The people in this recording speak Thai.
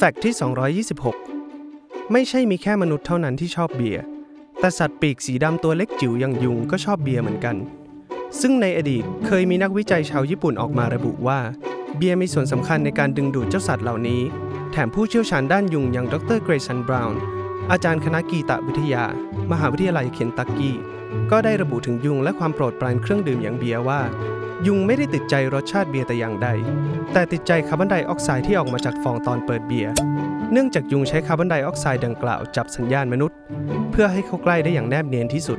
fact ที่ 226 ไม่ใช่มีแค่มนุษย์เท่านั้นที่ชอบเบียร์ แต่สัตว์ปีกสีดำตัวเล็กจิ๋วอย่างยุงก็ชอบเบียร์เหมือนกัน ซึ่งในอดีตเคยมีนักวิจัยชาวญี่ปุ่นออกมาระบุว่า เบียร์มีส่วนสำคัญในการดึงดูดเจ้าสัตว์เหล่านี้ แถมผู้เชี่ยวชาญด้านยุงอย่างดร Grayson Brown อาจารย์คณะกีฏวิทยา มหาวิทยาลัยเคนตักกี้ก็ได้ระบุถึงยุงและความโปรดปรานเครื่องดื่มอย่างเบียร์ว่า ยุงไม่ได้ติดใจรสชาติเบียร์แต่อย่างใด แต่ติดใจคาร์บอนไดออกไซด์ที่ออกมาจากฟองตอนเปิดเบียร์ เนื่องจากยุงใช้คาร์บอนไดออกไซด์ดังกล่าวจับสัญญาณมนุษย์ เพื่อให้เข้าใกล้ได้อย่างแนบเนียนที่สุด